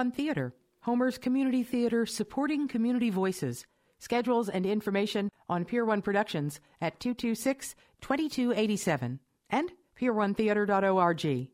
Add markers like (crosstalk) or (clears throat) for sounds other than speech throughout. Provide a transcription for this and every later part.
One Theater, Homer's community theater supporting community voices. Schedules and information on Pier 1 Productions at 226 2287 and pier1theater.org.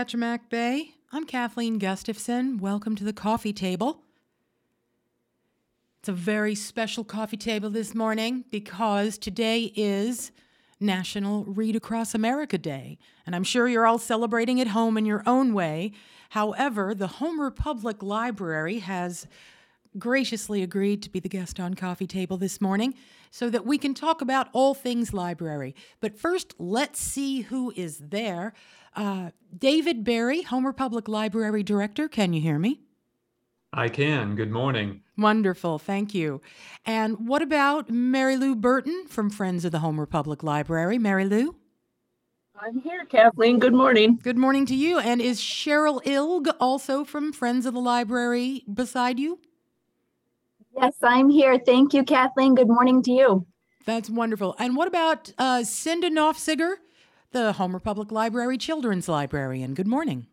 morning, Bay. I'm Kathleen Gustafson. Welcome to the coffee table. It's a very special coffee table this morning because today is National Read Across America Day, and I'm sure you're all celebrating at home in your own way. However, the Homer Public Library has graciously agreed to be the guest on Coffee Table this morning so that we can talk about all things library. But first, let's see who is there. Uh, David Berry, Homer Public Library Director. Can you hear me? I can. Good morning. Wonderful. Thank you. And what about Mary Lou Burton from Friends of the Homer Public Library? Mary Lou? I'm here, Kathleen. Good morning. Good morning to you. And is Cheryl Ilg also from Friends of the Library beside you? Yes, I'm here. Thank you, Kathleen. Good morning to you. That's wonderful. And what about uh, Cinda Nofziger? the Homer Public Library Children's Librarian. Good morning.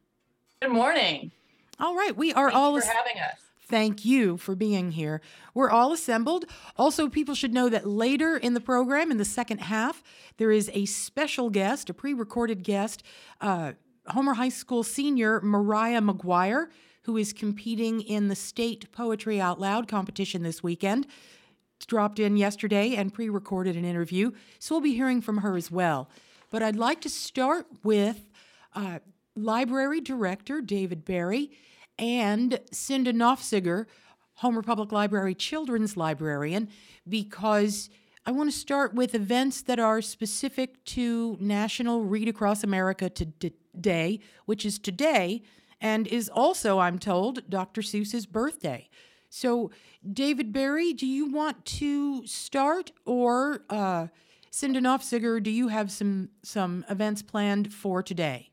Good morning. All right, we are Thank all you for having us. Thank you for being here. We're all assembled. Also, people should know that later in the program, in the second half, there is a special guest, a pre recorded guest, uh, Homer High School senior Mariah McGuire, who is competing in the state Poetry Out Loud competition this weekend. Dropped in yesterday and pre recorded an interview, so we'll be hearing from her as well. But I'd like to start with uh, Library Director David Berry and Cinda Nofziger, Homer Public Library Children's Librarian, because I want to start with events that are specific to National Read Across America Today, which is today and is also, I'm told, Dr. Seuss's birthday. So, David Berry, do you want to start or uh, Nofziger, do you have some some events planned for today?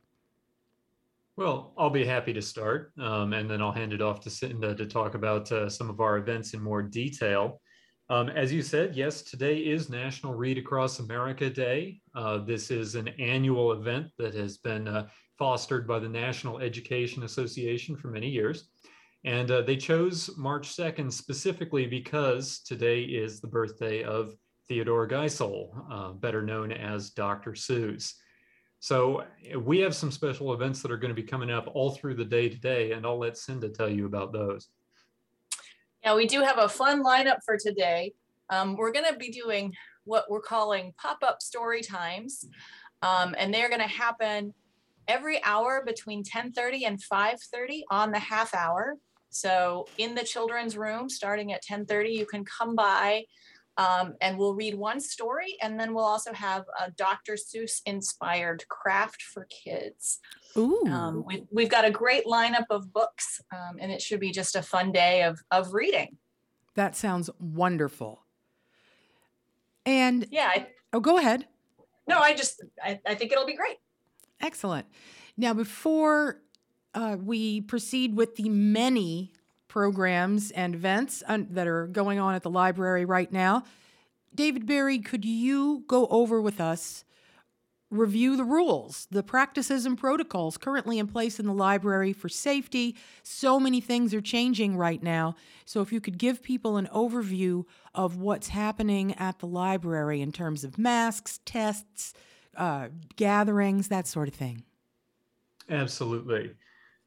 Well, I'll be happy to start, um, and then I'll hand it off to Cinda to talk about uh, some of our events in more detail. Um, as you said, yes, today is National Read Across America Day. Uh, this is an annual event that has been uh, fostered by the National Education Association for many years. And uh, they chose March 2nd specifically because today is the birthday of Theodore Geisel, uh, better known as Dr. Seuss. So we have some special events that are going to be coming up all through the day today, and I'll let Cinda tell you about those. Yeah, we do have a fun lineup for today. Um, we're going to be doing what we're calling pop-up story times, um, and they're going to happen every hour between 10:30 and 5:30 on the half hour. So in the children's room, starting at 10:30, you can come by um, and we'll read one story and then we'll also have a Dr. Seuss inspired craft for kids. Ooh. Um, we, we've got a great lineup of books um, and it should be just a fun day of, of reading. That sounds wonderful. And yeah. I, oh, go ahead. No, I just, I, I think it'll be great. Excellent. Now, before uh, we proceed with the many programs and events that are going on at the library right now. David Berry, could you go over with us review the rules, the practices and protocols currently in place in the library for safety. So many things are changing right now. So, if you could give people an overview of what's happening at the library in terms of masks, tests, uh, gatherings, that sort of thing. Absolutely.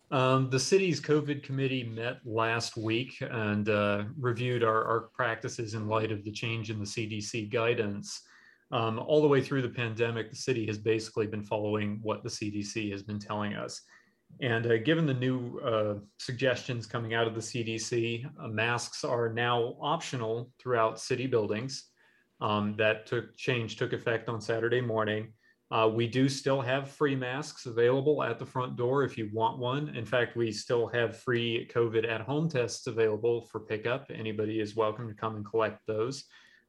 Um, the city's COVID committee met last week and uh, reviewed our, our practices in light of the change in the CDC guidance. Um, all the way through the pandemic, the city has basically been following what the CDC has been telling us. And uh, given the new uh, suggestions coming out of the CDC, uh, masks are now optional throughout city buildings. Um, that took change took effect on Saturday morning. Uh, we do still have free masks available at the front door if you want one. In fact, we still have free COVID at home tests available for pickup. Anybody is welcome to come and collect those.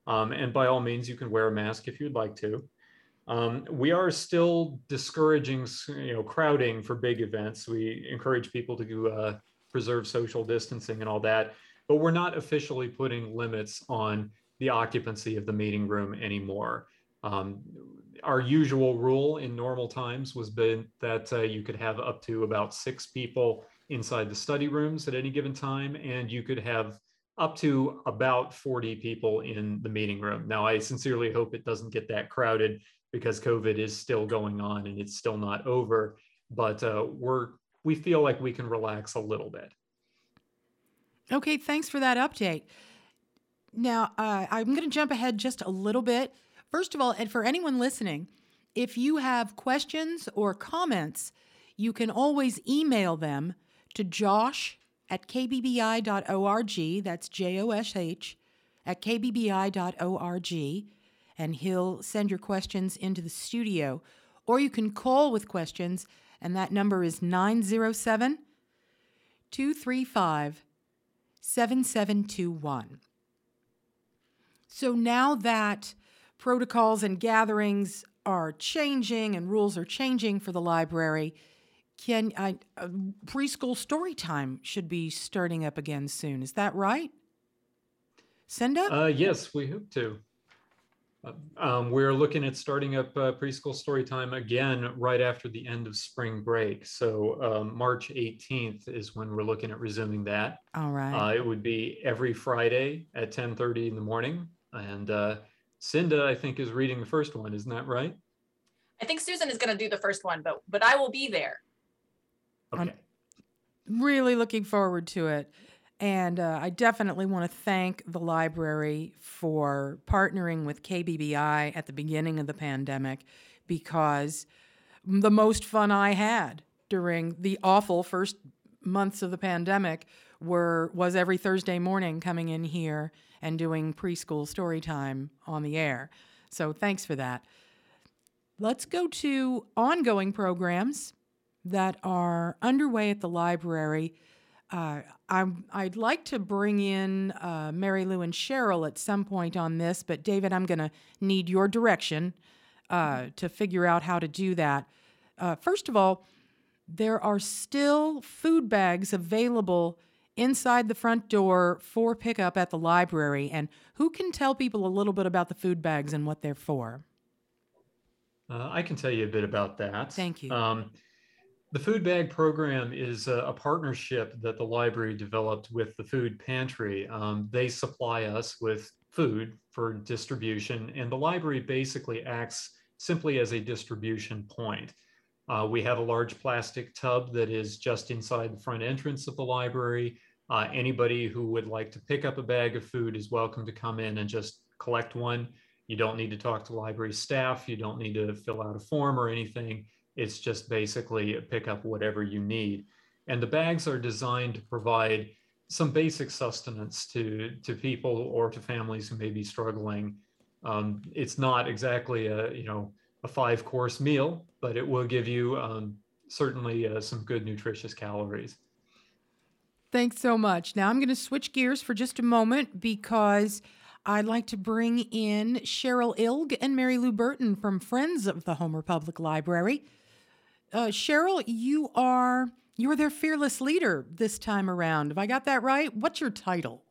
Um, and by all means, you can wear a mask if you'd like to. Um, we are still discouraging, you know, crowding for big events. We encourage people to uh, preserve social distancing and all that, but we're not officially putting limits on the occupancy of the meeting room anymore. Um, our usual rule in normal times was been that uh, you could have up to about six people inside the study rooms at any given time, and you could have up to about 40 people in the meeting room. Now, I sincerely hope it doesn't get that crowded because COVID is still going on and it's still not over, but uh, we're we feel like we can relax a little bit. Okay, thanks for that update. Now, uh, I'm going to jump ahead just a little bit. First of all, and for anyone listening, if you have questions or comments, you can always email them to josh at kbbi.org. That's J O S H at kbbi.org. And he'll send your questions into the studio. Or you can call with questions, and that number is 907 235 7721. So now that protocols and gatherings are changing and rules are changing for the library. Can I, uh, preschool story time should be starting up again soon? Is that right? Cinda? Uh, yes, we hope to. Uh, um, we're looking at starting up uh, preschool story time again right after the end of spring break. So um, March 18th is when we're looking at resuming that. All right. Uh, it would be every Friday at 10:30 in the morning, and uh, Cinda, I think, is reading the first one. Isn't that right? I think Susan is going to do the first one, but but I will be there. Okay. I'm really looking forward to it. And uh, I definitely want to thank the library for partnering with KBBI at the beginning of the pandemic because the most fun I had during the awful first months of the pandemic were was every Thursday morning coming in here and doing preschool story time on the air. So thanks for that. Let's go to ongoing programs that are underway at the library. Uh, I'm, I'd like to bring in uh, Mary Lou and Cheryl at some point on this, but David, I'm going to need your direction uh, to figure out how to do that. Uh, first of all, there are still food bags available inside the front door for pickup at the library. And who can tell people a little bit about the food bags and what they're for? Uh, I can tell you a bit about that. Thank you. Um, the food bag program is a, a, partnership that the library developed with the food pantry. Um, they supply us with food for distribution, and the library basically acts simply as a distribution point. Uh, we have a large plastic tub that is just inside the front entrance of the library. Uh, anybody who would like to pick up a bag of food is welcome to come in and just collect one. You don't need to talk to library staff. You don't need to fill out a form or anything. It's just basically pick up whatever you need. And the bags are designed to provide some basic sustenance to, to people or to families who may be struggling. Um, it's not exactly a, you know, a five course meal, but it will give you um, certainly uh, some good nutritious calories. Thanks so much. Now I'm going to switch gears for just a moment because I'd like to bring in Cheryl Ilg and Mary Lou Burton from Friends of the Homer Public Library. Uh, Cheryl, you are you're their fearless leader this time around. Have I got that right? What's your title?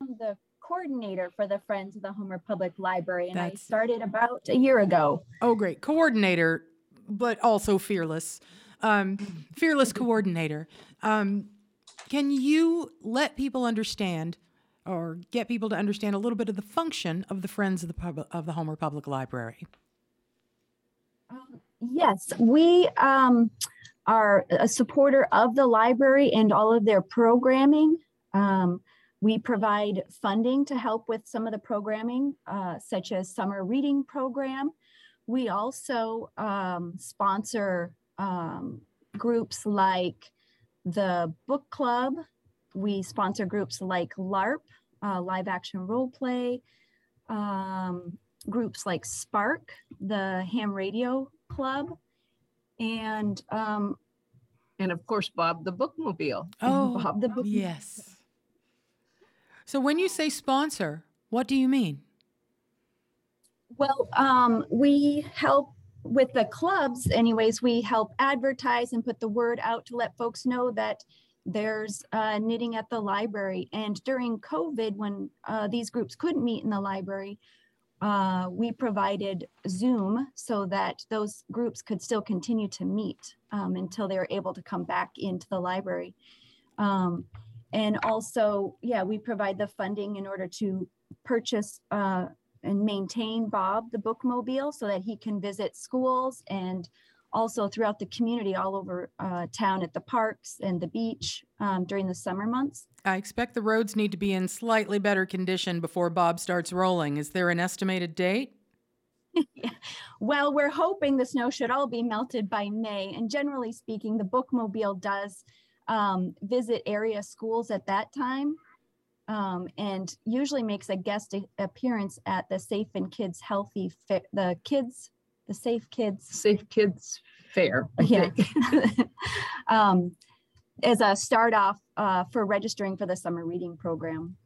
I'm the coordinator for the Friends of the Homer Public Library, and I started about a year ago. Oh, great. Coordinator, but also fearless. Um, fearless coordinator. Um, can you let people understand or get people to understand a little bit of the function of the Friends of the, Pub- of the Homer Public Library? Yes, we um, are a supporter of the library and all of their programming. Um, we provide funding to help with some of the programming, uh, such as summer reading program. We also um, sponsor um, groups like the book club. We sponsor groups like LARP, uh, live action role play, um, groups like Spark, the ham radio club, and um, And of course, Bob the Bookmobile. Oh, (laughs) Bob the Book. yes. So when you say sponsor, what do you mean? Well, um, we help with the clubs, anyways. We help advertise and put the word out to let folks know that there's uh, knitting at the library. And during COVID, when uh, these groups couldn't meet in the library, uh, we provided Zoom so that those groups could still continue to meet um, until they were able to come back into the library. Um, and also, yeah, we provide the funding in order to purchase uh, and maintain Bob the bookmobile so that he can visit schools and also throughout the community all over uh, town at the parks and the beach um, during the summer months. I expect the roads need to be in slightly better condition before Bob starts rolling. Is there an estimated date? (laughs) Well, we're hoping the snow should all be melted by May. And generally speaking, the bookmobile does um, visit area schools at that time um, and usually makes a guest appearance at the Safe and Kids Healthy, Fa- the kids, the Safe Kids Safe Kids Fair. I Yeah. (laughs) um, as a start off uh, for registering for the summer reading program.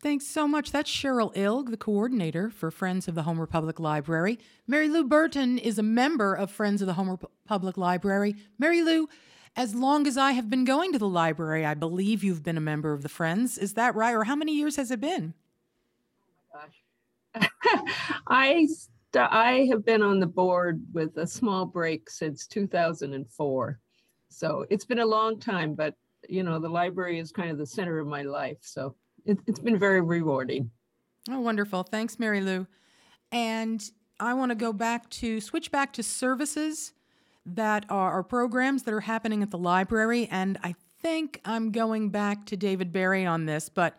Thanks so much. That's Cheryl Ilg, the coordinator for Friends of the Homer Public Library. Mary Lou Burton is a member of Friends of the Homer Pu- Public Library. Mary Lou, as long as I have been going to the library, I believe you've been a member of the Friends. Is that right? Or how many years has it been? (laughs) I st- I have been on the board with a small break since 2004. So it's been a long time, but you know, the library is kind of the center of my life. So it, it's been very rewarding. Oh, wonderful. Thanks, Mary Lou. And I want to go back to switch back to services that are, programs that are happening at the library. And I think I'm going back to David Berry on this, but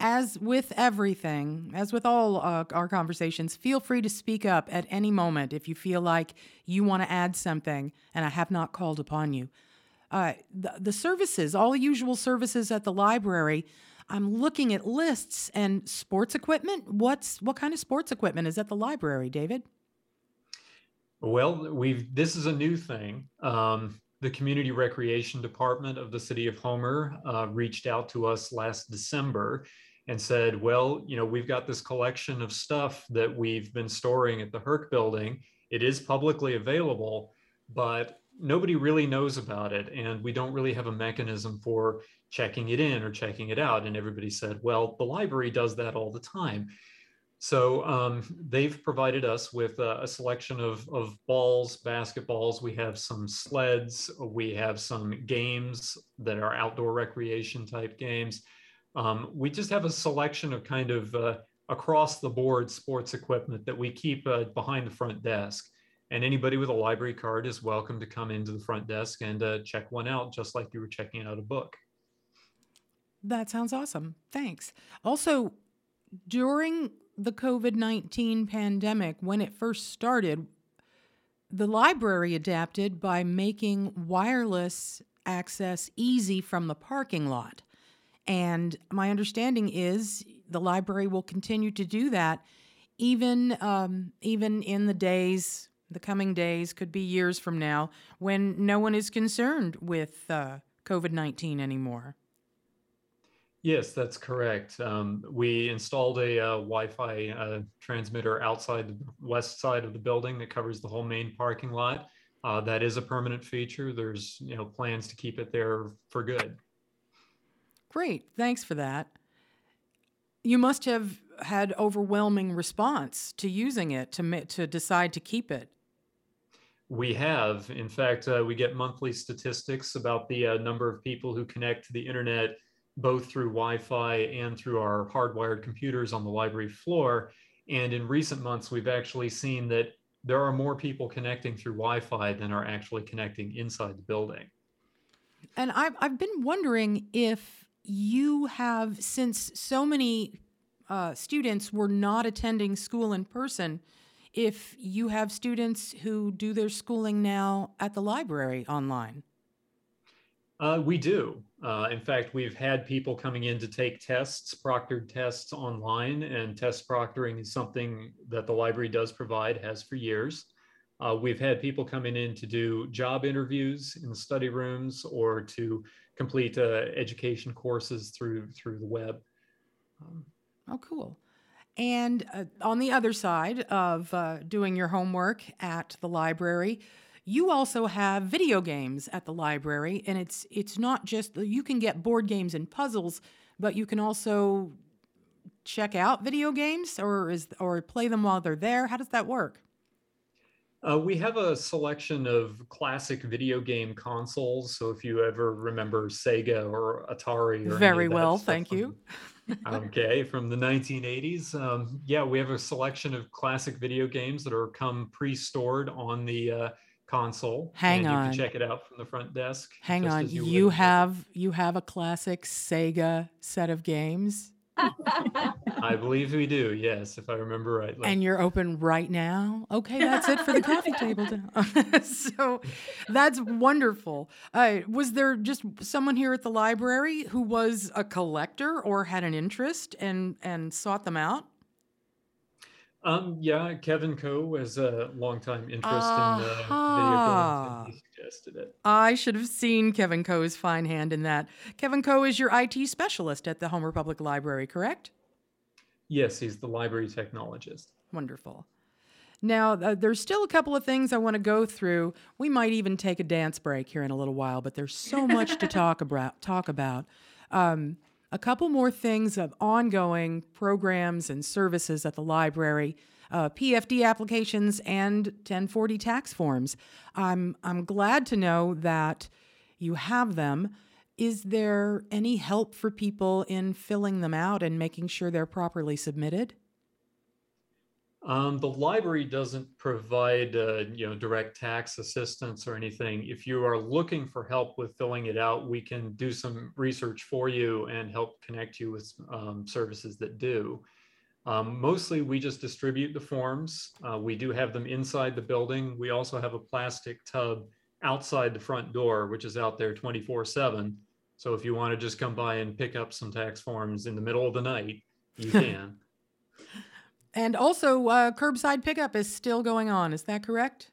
as with everything, as with all uh, our conversations, feel free to speak up at any moment if you feel like you want to add something and I have not called upon you. Uh, the, the services, all the usual services at the library, I'm looking at lists and sports equipment. What's what kind of sports equipment is at the library, David? Well, we've this is a new thing. Um, the Community Recreation Department of the City of Homer uh, reached out to us last December and said, "Well, you know, we've got this collection of stuff that we've been storing at the Herc Building. It is publicly available, but nobody really knows about it, and we don't really have a mechanism for checking it in or checking it out." And everybody said, "Well, the library does that all the time." So um, they've provided us with a, selection of, of balls, basketballs. We have some sleds. We have some games that are outdoor recreation type games. Um, we just have a selection of kind of uh, across the board sports equipment that we keep uh, behind the front desk. And anybody with a library card is welcome to come into the front desk and uh, check one out, just like you were checking out a book. That sounds awesome. Thanks. Also, during the COVID 19 pandemic, when it first started, the library adapted by making wireless access easy from the parking lot. And my understanding is the library will continue to do that even um, even in the days, the coming days, could be years from now, when no one is concerned with uh, COVID 19 anymore. Yes, that's correct. Um, we installed a uh, Wi-Fi uh, transmitter outside the west side of the building that covers the whole main parking lot. Uh, that is a permanent feature. There's you know plans to keep it there for good. Great, thanks for that. You must have had overwhelming response to using it to to decide to keep it. We have. In fact, uh, we get monthly statistics about the uh, number of people who connect to the internet both through Wi Fi and through our hardwired computers on the library floor. And in recent months, we've actually seen that there are more people connecting through Wi Fi than are actually connecting inside the building. And I've, I've been wondering if you have, since so many uh, students were not attending school in person, if you have students who do their schooling now at the library online. Uh, we do. Uh, in fact, we've had people coming in to take tests, proctored tests online, and test proctoring is something that the library does provide, has for years. Uh, we've had people coming in to do job interviews in study rooms or to complete uh, education courses through through the web. Um, oh, cool. And uh, on the other side of uh, doing your homework at the library, you also have video games at the library, and it's it's not just you can get board games and puzzles, but you can also check out video games or is or play them while they're there. How does that work? Uh, we have a selection of classic video game consoles. So if you ever remember Sega or Atari, or very well, thank from, you. (laughs) okay, from the 1980s, um, yeah, we have a selection of classic video games that are come pre-stored on the uh, console. Hang on. You can check it out from the front desk. Hang on. You, you have you have a classic Sega set of games. I believe we do. Yes, if I remember right. And you're open right now. Okay, that's it for the coffee table. (laughs) so that's wonderful. Uh, was there just someone here at the library who was a collector or had an interest and and sought them out? Um, yeah, Kevin Coe has a longtime interest uh-huh. in the video games. he suggested it. I should have seen Kevin Coe's fine hand in that. Kevin Coe is your IT specialist at the Homer Public Library, correct? Yes, he's the library technologist. Wonderful. Now, uh, there's still a couple of things I want to go through. We might even take a dance break here in a little while, but there's so much to talk about. Talk about. Um, a couple more things of ongoing programs and services at the library. Uh, PFD applications and 1040 tax forms. I'm, I'm glad to know that you have them. Is there any help for people in filling them out and making sure they're properly submitted? Um, the library doesn't provide, uh, you know, direct tax assistance or anything. If you are looking for help with filling it out, we can do some research for you and help connect you with um, services that do. Um, mostly, we just distribute the forms. Uh, we do have them inside the building. We also have a plastic tub outside the front door, which is out there 24 7. So if you want to just come by and pick up some tax forms in the middle of the night, you (laughs) can. And also, uh, curbside pickup is still going on. Is that correct?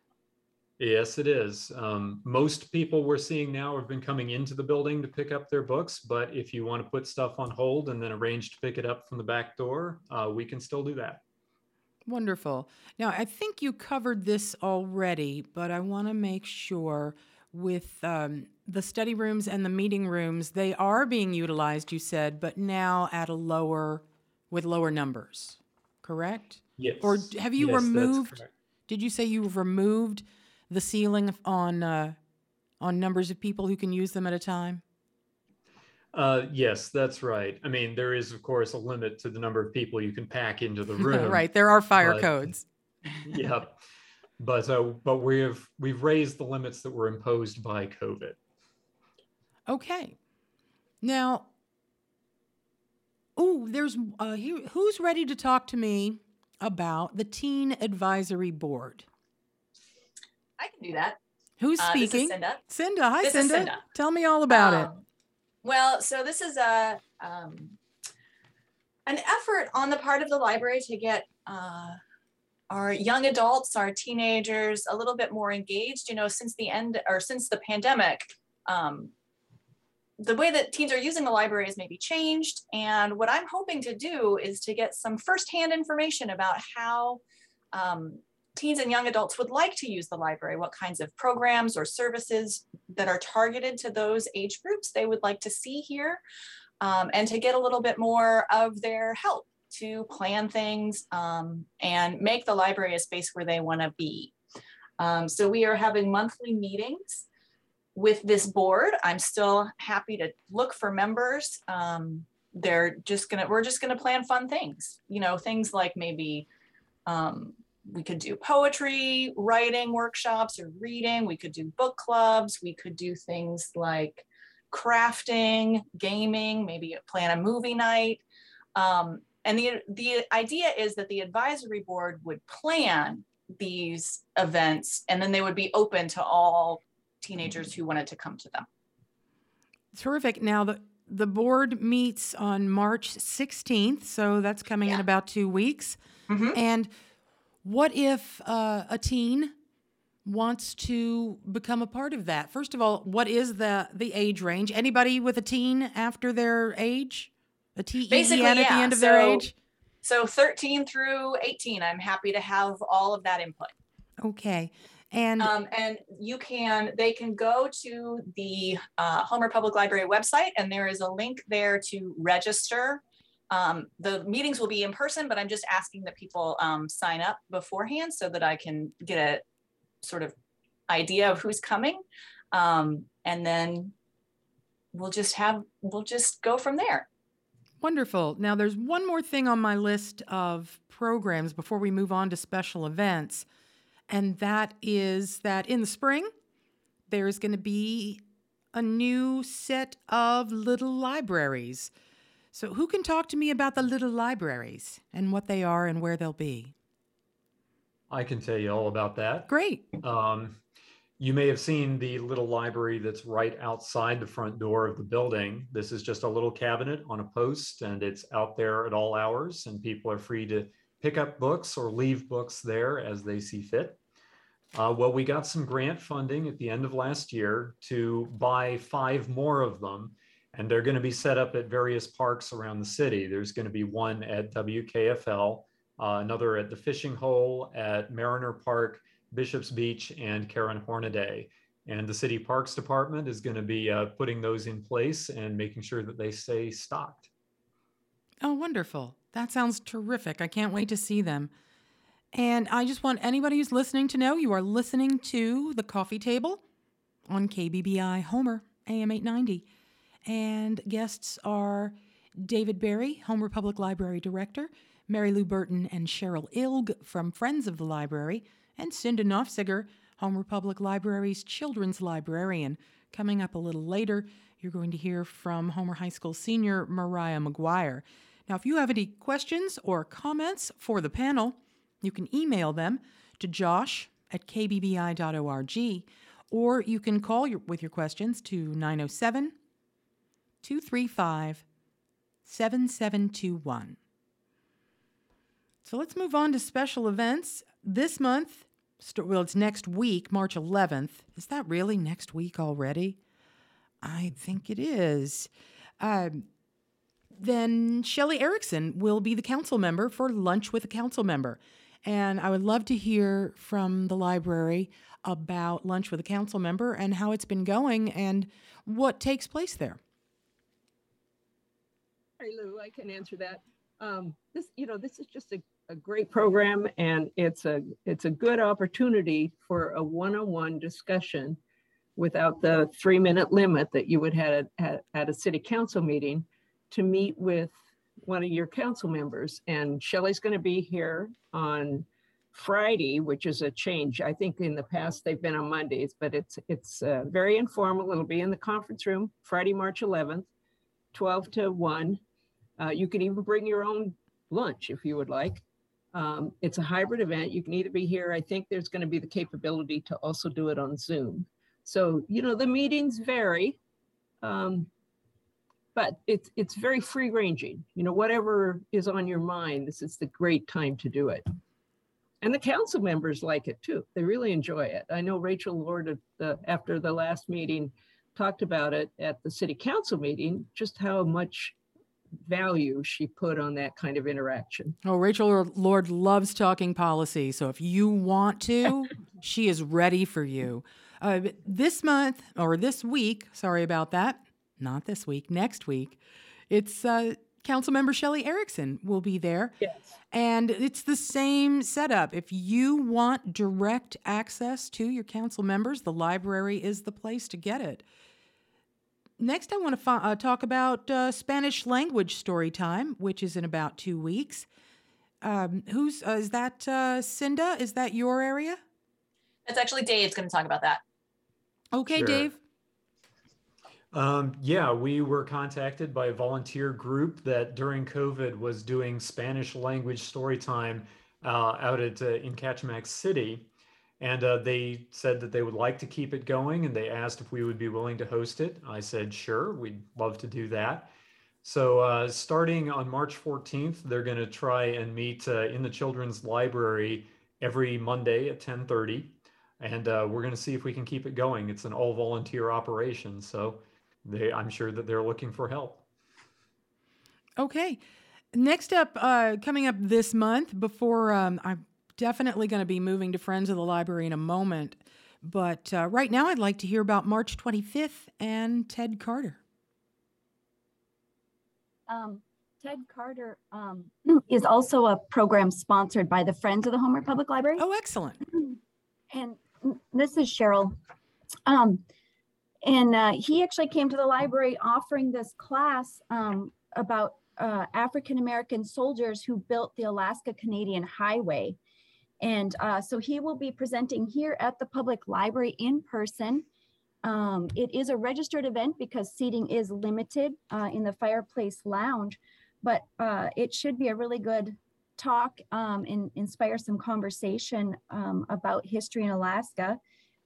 Yes, it is. Um, most people we're seeing now have been coming into the building to pick up their books, but if you want to put stuff on hold and then arrange to pick it up from the back door, uh, we can still do that. Wonderful. Now, I think you covered this already, but I want to make sure with um, the study rooms and the meeting rooms, they are being utilized, you said, but now at a lower, with lower numbers correct? Yes. Or have you yes, removed? Did you say you've removed the ceiling on uh, on numbers of people who can use them at a time? Uh, yes, that's right. I mean, there is of course a limit to the number of people you can pack into the (laughs) room. right. There are fire but, codes. (laughs) yeah. But uh, but we have we've raised the limits that were imposed by COVID. Okay. Now, Oh, there's uh, here, who's ready to talk to me about the Teen Advisory Board? I can do that. Who's uh, speaking? Cinda. Cinda. Hi, Cinda. Cinda. Tell me all about um, it. Well, so this is a um, an effort on the part of the library to get uh, our young adults, our teenagers, a little bit more engaged. You know, since the end or since the pandemic, um, the way that teens are using the library has maybe changed. And what I'm hoping to do is to get some firsthand information about how um, teens and young adults would like to use the library, what kinds of programs or services that are targeted to those age groups they would like to see here. um, and to get a little bit more of their help to plan things um, and make the library a space where they want to be. Um, so we are having monthly meetings with this board. I'm still happy to look for members. Um, they're just gonna, we're just gonna plan fun things, you know, things like maybe um, we could do poetry, writing workshops or reading. We could do book clubs. We could do things like crafting, gaming, maybe plan a movie night. Um, and the, the idea is that the advisory board would plan these events and then they would be open to all teenagers who wanted to come to them. Terrific. Now, the, the board meets on March 16th, so that's coming in about two weeks. Mhm. And what if uh, a teen wants to become a part of that? First of all, what is the the age range? Anybody with a teen after their age? A T E Basically, at the end of their age? So 13 through 18, I'm happy to have all of that input. Okay. And Um, and you can, they can go to the uh, Homer Public Library website and there is a link there to register. Um, the meetings will be in person, but I'm just asking that people um, sign up beforehand so that I can get a sort of idea of who's coming. Um, and then we'll just have, we'll just go from there. Wonderful. Now, there's one more thing on my list of programs before we move on to special events, and that is that in the spring, there's going to be a new set of little libraries. So, who can talk to me about the little libraries and what they are and where they'll be? I can tell you all about that. Great. Um, you may have seen the little library that's right outside the front door of the building. This is just a little cabinet on a post and it's out there at all hours and people are free to pick up books or leave books there as they see fit. Uh, well, we got some grant funding at the end of last year to buy five more of them and they're going to be set up at various parks around the city. There's going to be one at WKFL, uh, another at the Fishing Hole, at Mariner Park, Bishop's Beach, and Karen Hornaday. And the City Parks Department is going to be uh, putting those in place and making sure that they stay stocked. Oh, wonderful. That sounds terrific. I can't wait to see them. And I just want anybody who's listening to know you are listening to The Coffee Table on KBBI Homer, AM 890. And guests are David Berry, Homer Public Library Director, Mary Lou Burton and Cheryl Ilg from Friends of the Library, and Cinda Nofziger, Homer Public Library's children's librarian. Coming up a little later, you're going to hear from Homer High School senior Mariah McGuire. Now, if you have any questions or comments for the panel, you can email them to josh at kbbi.org, or you can call your, with your questions to 907 235 7721. So let's move on to special events. This month, well, it's next week, March 11th. Is that really next week already? I think it is. Um, then Shelley Erickson will be the council member for Lunch with a Council Member. And I would love to hear from the library about Lunch with a Council Member and how it's been going and what takes place there. Hi, Lou, I can answer that. Um, this, you know, this is just a, a great program and it's a, it's a good opportunity for a one-on-one discussion without the three-minute limit that you would have at, at a city council meeting to meet with one of your council members. And Shelley's going to be here on Friday, which is a change. I think in the past they've been on Mondays, but it's, it's uh, very informal. It'll be in the conference room, Friday, March 11th, 12 to 1. Uh, you can even bring your own lunch if you would like. Um, it's a hybrid event. You can either be here. I think there's going to be the capability to also do it on Zoom. So, you know, the meetings vary, um, but it's, it's very free ranging. You know, whatever is on your mind, this is the great time to do it. And the council members like it too. They really enjoy it. I know Rachel Lord, the, after the last meeting, talked about it at the city council meeting, just how much value she put on that kind of interaction. Oh, Rachel Lord loves talking policy. So if you want to, she is ready for you. Uh, this month or this week, sorry about that, not this week, next week, It's uh, Councilmember Shelley Erickson will be there. Yes. And it's the same setup. If you want direct access to your council members, the library is the place to get it. Next, I want to fi- uh, talk about uh, Spanish language story time, which is in about two weeks. Um, who's uh, is that? Uh, Cinda, is that your area? That's actually Dave's going to talk about that. Okay, Sure. Dave. Um, yeah, we were contacted by a volunteer group that during COVID was doing Spanish language story time uh, out at uh, in Kachemak City, and uh, they said that they would like to keep it going, and they asked if we would be willing to host it. I said sure, we'd love to do that. So uh, starting on March 14th, they're going to try and meet uh, in the children's library every Monday at 10:30, and uh, we're going to see if we can keep it going. It's an all volunteer operation, so they I'm sure that they're looking for help. Okay. Next up, uh, coming up this month, before um, I'm definitely going to be moving to Friends of the Library in a moment. But uh, right now, I'd like to hear about March 25th and Ted Carter. Um, Ted Carter um, (clears throat) is also a program sponsored by the Friends of the Homer Public Library. Oh, excellent. and this is Cheryl. Um, and uh, he actually came to the library offering this class um, about uh, African American soldiers who built the Alaska Canadian Highway. And uh, so he will be presenting here at the public library in person. Um, it is a registered event because seating is limited uh, in the fireplace lounge, but uh, it should be a really good talk um, and inspire some conversation um, about history in Alaska.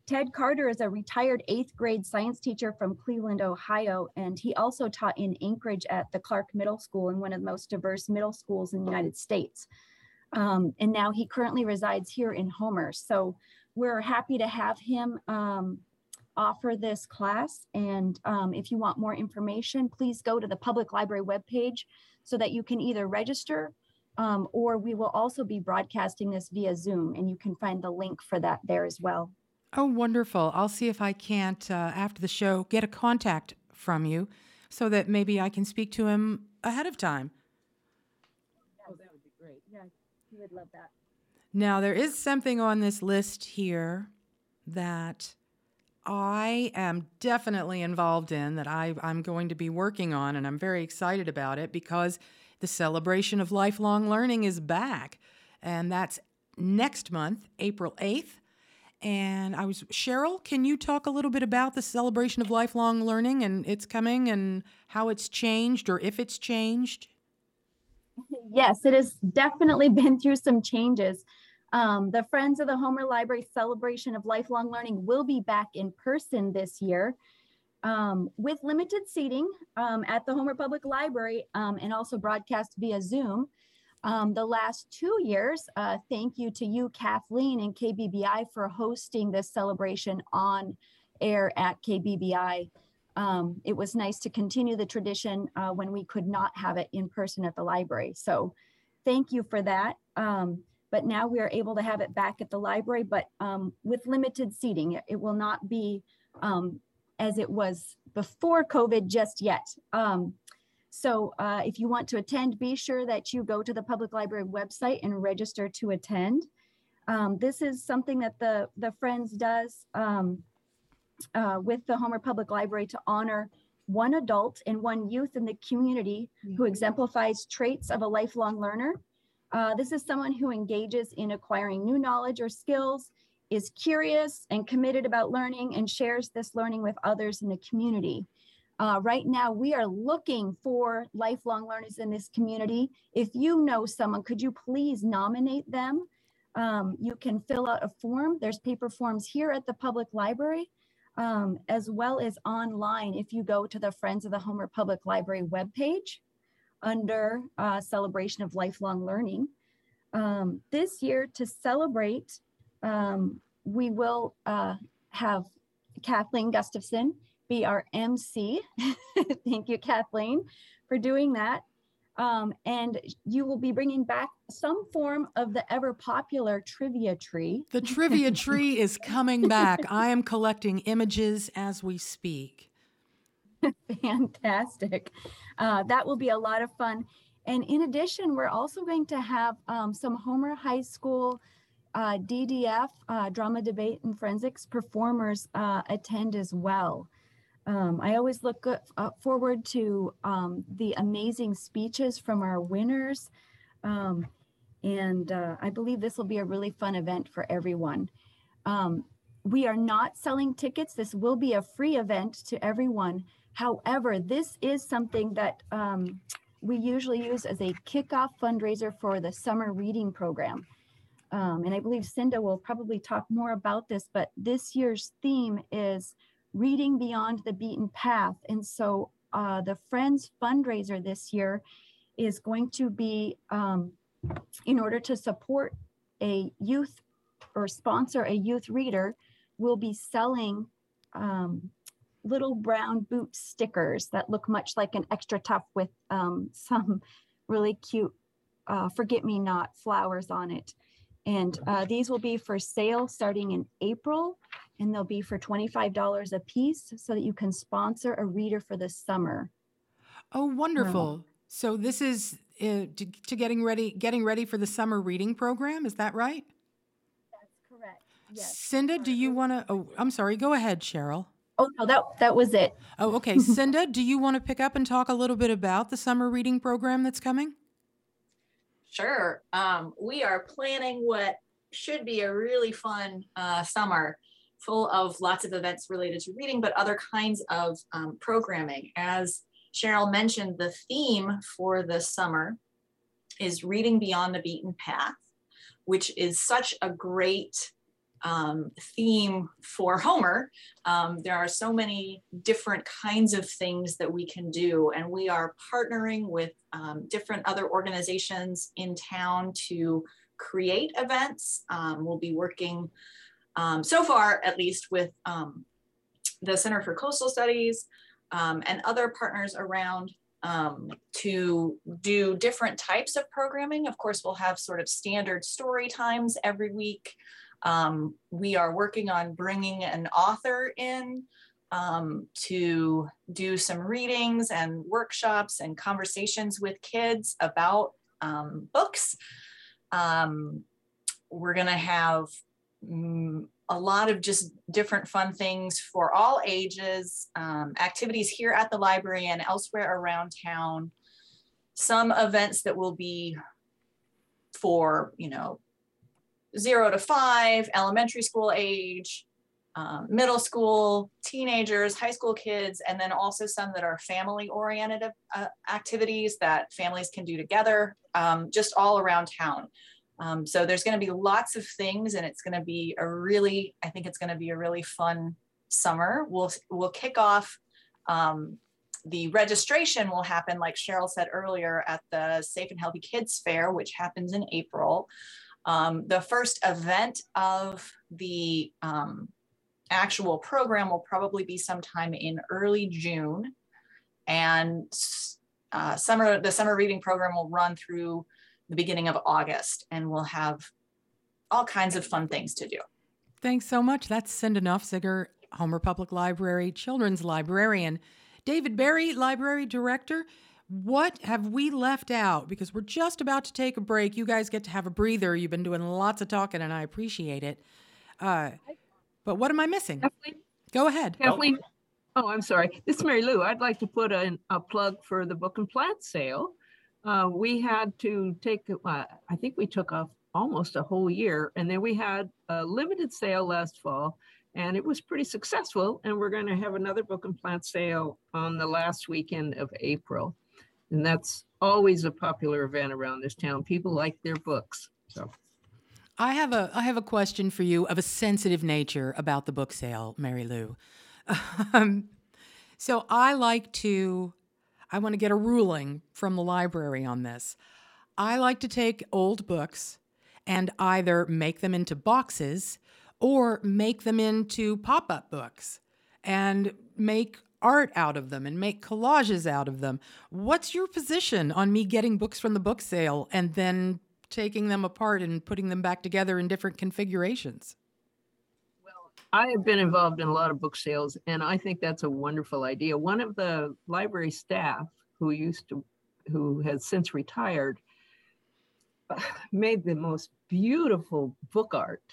Ted Carter is a retired eighth grade science teacher from Cleveland, Ohio, and he also taught in Anchorage at the Clark Middle School in one of the most diverse middle schools in the United States. Um, and now he currently resides here in Homer. So we're happy to have him um, offer this class. And um, if you want more information, please go to the public library webpage so that you can either register um, or we will also be broadcasting this via Zoom, and you can find the link for that there as well. Oh, wonderful. I'll see if I can't, uh, after the show, get a contact from you so that maybe I can speak to him ahead of time. Oh, that would be great. Yeah, he would love that. Now, there is something on this list here that I am definitely involved in, that I, I'm going to be working on, and I'm very excited about it because the celebration of lifelong learning is back. And that's next month, April 8th. And I was, Cheryl, can you talk a little bit about the celebration of lifelong learning and it's coming and how it's changed or if it's changed? Yes, it has definitely (laughs) been through some changes. Um, the Friends of the Homer Library celebration of lifelong learning will be back in person this year um, with limited seating um, at the Homer Public Library um, and also broadcast via Zoom. Um, the last two years, uh, thank you to you, Kathleen and KBBI for hosting this celebration on air at KBBI. Um, it was nice to continue the tradition uh, when we could not have it in person at the library. So thank you for that. Um, but now we are able to have it back at the library, but um, with limited seating. It, it will not be um, as it was before COVID just yet. Um, so uh, if you want to attend, be sure that you go to the public library website and register to attend. Um, this is something that the, the Friends does um, uh, with the Homer Public Library to honor one adult and one youth in the community who exemplifies traits of a lifelong learner. Uh, this is someone who engages in acquiring new knowledge or skills, is curious and committed about learning, and shares this learning with others in the community. Uh, right now, we are looking for lifelong learners in this community. If you know someone, could you please nominate them? Um, you can fill out a form. There's paper forms here at the public library, um, as well as online if you go to the Friends of the Homer Public Library webpage under uh, Celebration of Lifelong Learning. Um, this year, to celebrate, um, we will uh, have Kathleen Gustafson be our MC. (laughs) Thank you, Kathleen, for doing that. Um, and you will be bringing back some form of the ever popular trivia tree. The trivia tree is coming (laughs) back. I am collecting images as we speak. Fantastic. Uh, that will be a lot of fun. And in addition, we're also going to have um, some Homer High School uh, DDF, uh, Drama Debate and Forensics performers uh, attend as well. Um, I always look uh, forward to um, the amazing speeches from our winners. Um, and uh, I believe this will be a really fun event for everyone. Um, we are not selling tickets. This will be a free event to everyone. However, this is something that um, we usually use as a kickoff fundraiser for the summer reading program. Um, and I believe Cinda will probably talk more about this, but this year's theme is reading beyond the beaten path. And so uh, the Friends fundraiser this year is going to be um, in order to support a youth or sponsor a youth reader, we'll be selling um, little brown boot stickers that look much like an extra tough with um, (laughs) some really cute uh, forget me not flowers on it. And uh, these will be for sale starting in April and they'll be for $25 a piece so that you can sponsor a reader for the summer. Oh, wonderful. So this is uh, to, to, getting ready getting ready for the summer reading program, is that right? That's correct. Yes. Cinda, do you want to Oh, I'm sorry. Go ahead, Cheryl. Oh, no, that that was it. Oh, okay. (laughs) Cinda, do you want to pick up and talk a little bit about the summer reading program that's coming? Sure. Um, we are planning what should be a really fun uh, summer full of lots of events related to reading, but other kinds of um, programming. As Cheryl mentioned, the theme for the summer is Reading Beyond the Beaten Path, which is such a great um, theme for Homer. Um, there are so many different kinds of things that we can do, and we are partnering with um, different other organizations in town to create events. Um, we'll be working um, so far, at least with um, the Center for Coastal Studies um, and other partners around um, to do different types of programming. Of course, we'll have sort of standard story times every week. Um, we are working on bringing an author in um, to do some readings and workshops and conversations with kids about books. we're going to have Mm, a lot of just different fun things for all ages, um, activities here at the library and elsewhere around town. Some events that will be for, you know, zero to five, elementary school age, um, middle school, teenagers, high school kids, and then also some that are family oriented uh, activities that families can do together, um, just all around town. Um, so there's going to be lots of things, and it's going to be a really, I think it's going to be a really fun summer. We'll we'll kick off. Um, the registration will happen, like Cheryl said earlier, at the Safe and Healthy Kids Fair, which happens in April. Um, the first event of the um, actual program will probably be sometime in early June, and uh, summer the summer reading program will run through the beginning of August, and we'll have all kinds of fun things to do. Thanks so much. That's Cinda Nofziger, Homer Public Library children's librarian. David Berry, library director. What have we left out? Because we're just about to take a break. You guys get to have a breather. You've been doing lots of talking, and I appreciate it. Uh, but what am I missing? Kathleen? Go ahead. Kathleen. Oh, I'm sorry. This is Mary Lou. I'd like to put a, a plug for the book and plant sale uh, we had to take, uh, I think we took off almost a whole year. And then we had a limited sale last fall and it was pretty successful. And we're going to have another book and plant sale on the last weekend of April. And that's always a popular event around this town. People like their books. So I have a I have a question for you of a sensitive nature about the book sale, Mary Lou. (laughs) Um, so I like to I want to get a ruling from the library on this. I like to take old books and either make them into boxes or make them into pop up books and make art out of them and make collages out of them. What's your position on me getting books from the book sale and then taking them apart and putting them back together in different configurations? I have been involved in a lot of book sales, and I think that's a wonderful idea. One of the library staff who used to, who has since retired, (sighs) made the most beautiful book art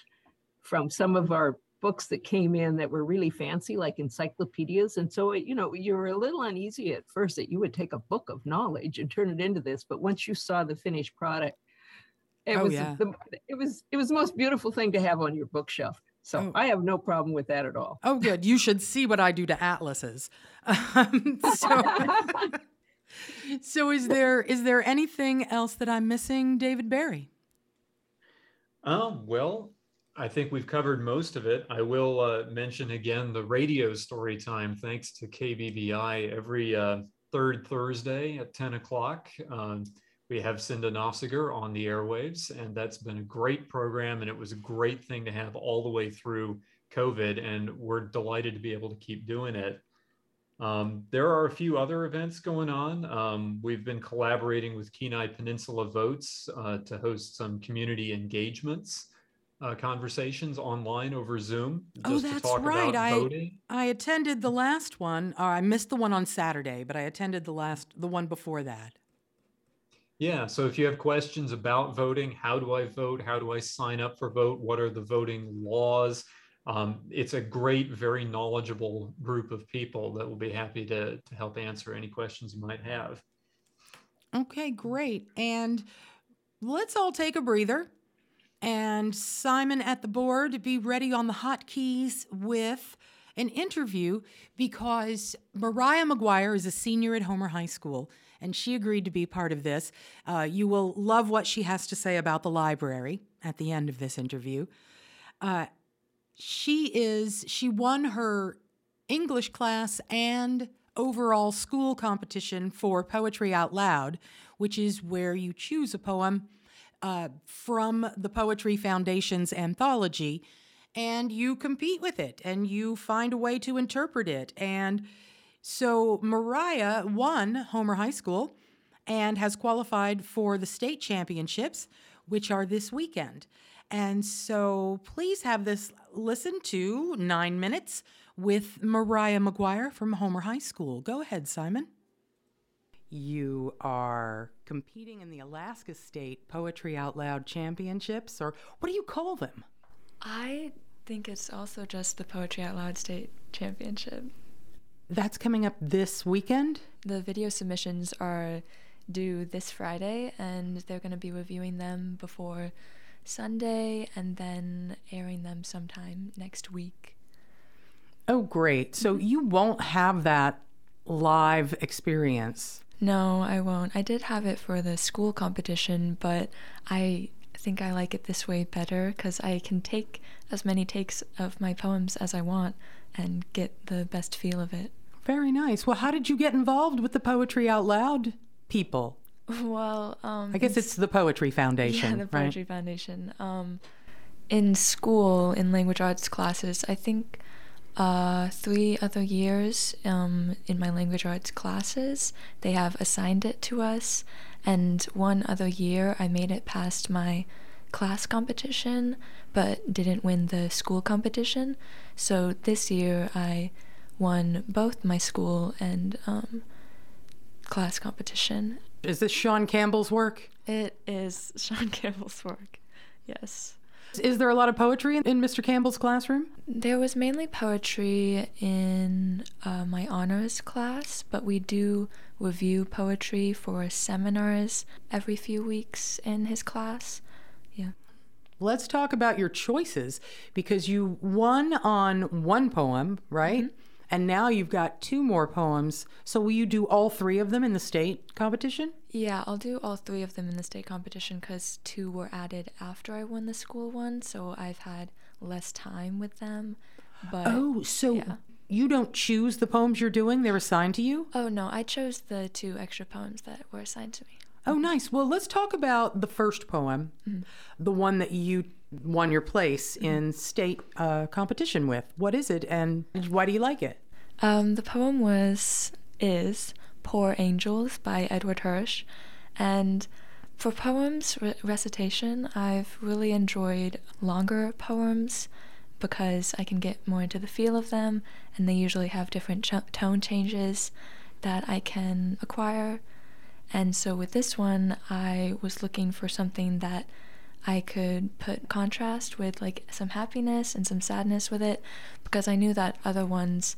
from some of our books that came in that were really fancy, like encyclopedias. And so, you know, you were a little uneasy at first that you would take a book of knowledge and turn it into this. But once you saw the finished product, it Oh, was yeah. the, it was it was the most beautiful thing to have on your bookshelf. So Oh. I have no problem with that at all. Oh, good. You should see what I do to atlases. (laughs) Um, so, (laughs) so is there is there anything else that I'm missing, David Berry? Um, well, I think we've covered most of it. I will uh, mention again the radio story time, thanks to KBBI every uh, third Thursday at 10 o'clock. Um, we have Cinda Nofziger on the airwaves, and that's been a great program. And it was a great thing to have all the way through COVID. And we're delighted to be able to keep doing it. Um, there are a few other events going on. Um, we've been collaborating with Kenai Peninsula Votes uh, to host some community engagements, uh, conversations online over Zoom. Oh, that's talk right. About I- voting. I attended the last one. Or I missed the one on Saturday, but I attended the last the one before that. Yeah. So if you have questions about voting, how do I vote? How do I sign up for vote? What are the voting laws? Um, it's a great, very knowledgeable group of people that will be happy to, to help answer any questions you might have. Okay, great. And let's all take a breather. And Simon at the board, be ready on the hotkeys with an interview because Mariah McGuire is a senior at Homer High School and she agreed to be part of this. Uh, you will love what she has to say about the library at the end of this interview. Uh, she is, she won her English class and overall school competition for Poetry Out Loud, which is where you choose a poem uh, from the Poetry Foundation's anthology and you compete with it and you find a way to interpret it. And so Mariah won Homer High School and has qualified for the state championships, which are this weekend. And so please have this listen to nine minutes with Mariah McGuire from Homer High School. Go ahead, Simon. You are competing in the Alaska State Poetry Out Loud Championships, or what do you call them? I think it's also just the Poetry Out Loud State Championship. That's coming up this weekend. The video submissions are due this Friday, and they're going to be reviewing them before Sunday and then airing them sometime next week. Oh, great. So mm-hmm. you won't have that live experience. No, I won't. I did have it for the school competition, but I think I like it this way better because I can take as many takes of my poems as I want and get the best feel of it. Very nice. Well, how did you get involved with the Poetry Out Loud people? Well, um, I guess it's the Poetry Foundation, Yeah, the right? Poetry Foundation. Um, in school, in language arts classes, I think uh, three other years um, in my language arts classes, they have assigned it to us. And one other year, I made it past my class competition, but didn't win the school competition. So this year, I won both my school and um, class competition. Is this Sean Campbell's work? It is (laughs) Sean Campbell's work. Yes. Is there a lot of poetry in, Mr. Campbell's classroom? There was mainly poetry in uh, my honors class, but we do review poetry for seminars every few weeks in his class. Yeah. Let's talk about your choices because you won on one poem, right? And now you've got two more poems. So will you do all three of them in the state competition? Yeah, I'll do all three of them in the state competition because two were added after I won the school one, so I've had less time with them. But Oh, so yeah. you don't choose the poems you're doing, they're assigned to you? oh no, I chose the two extra poems that were assigned to me. Oh, nice. Well, let's talk about the first poem, mm-hmm. the one that you won your place in state uh, competition with. What is it, and why do you like it? Um, the poem was is Poor Angels by Edward Hirsch, and for poems re- recitation, I've really enjoyed longer poems because I can get more into the feel of them, and they usually have different ch- tone changes that I can acquire. And so with this one, I was looking for something that I could put contrast with like some happiness and some sadness with it because I knew that other ones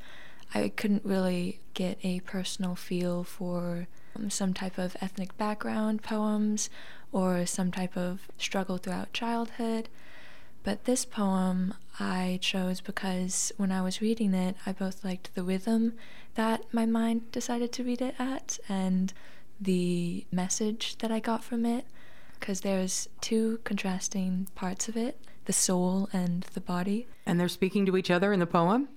I couldn't really get a personal feel for some type of ethnic background poems or some type of struggle throughout childhood. But this poem I chose because when I was reading it, I both liked the rhythm that my mind decided to read it at and the message that I got from it. Because there's two contrasting parts of it the soul and the body. And they're speaking to each other in the poem?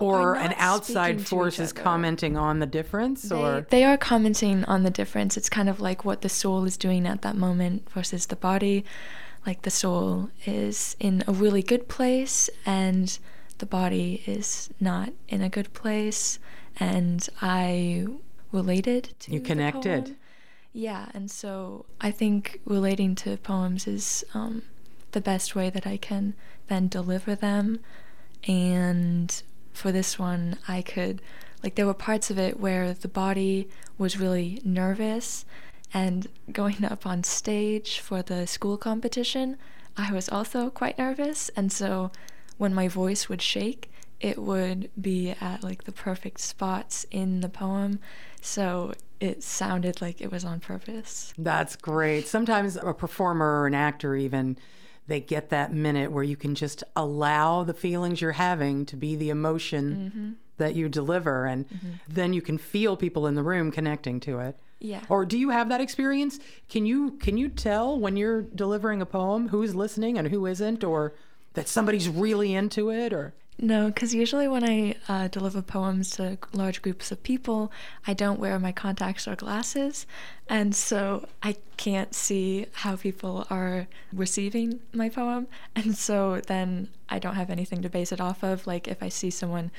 Or an outside force is commenting on the difference? They, or they are commenting on the difference. It's kind of like what the soul is doing at that moment versus the body. Like the soul is in a really good place and the body is not in a good place. And I related to You connected. Yeah, and so I think relating to poems is um, the best way that I can then deliver them. And for this one, I could, like, there were parts of it where the body was really nervous. And going up on stage for the school competition, I was also quite nervous. And so when my voice would shake, it would be at like the perfect spots in the poem. So it sounded like it was on purpose. That's great. Sometimes a performer or an actor, even, they get that minute where you can just allow the feelings you're having to be the emotion mm-hmm. that you deliver. And mm-hmm. then you can feel people in the room connecting to it. Yeah. Or do you have that experience? Can you can you tell when you're delivering a poem who's listening and who isn't, or that somebody's really into it, or No, because usually when I uh, deliver poems to large groups of people, I don't wear my contacts or glasses. And so I can't see how people are receiving my poem. And so then I don't have anything to base it off of. Like if I see someone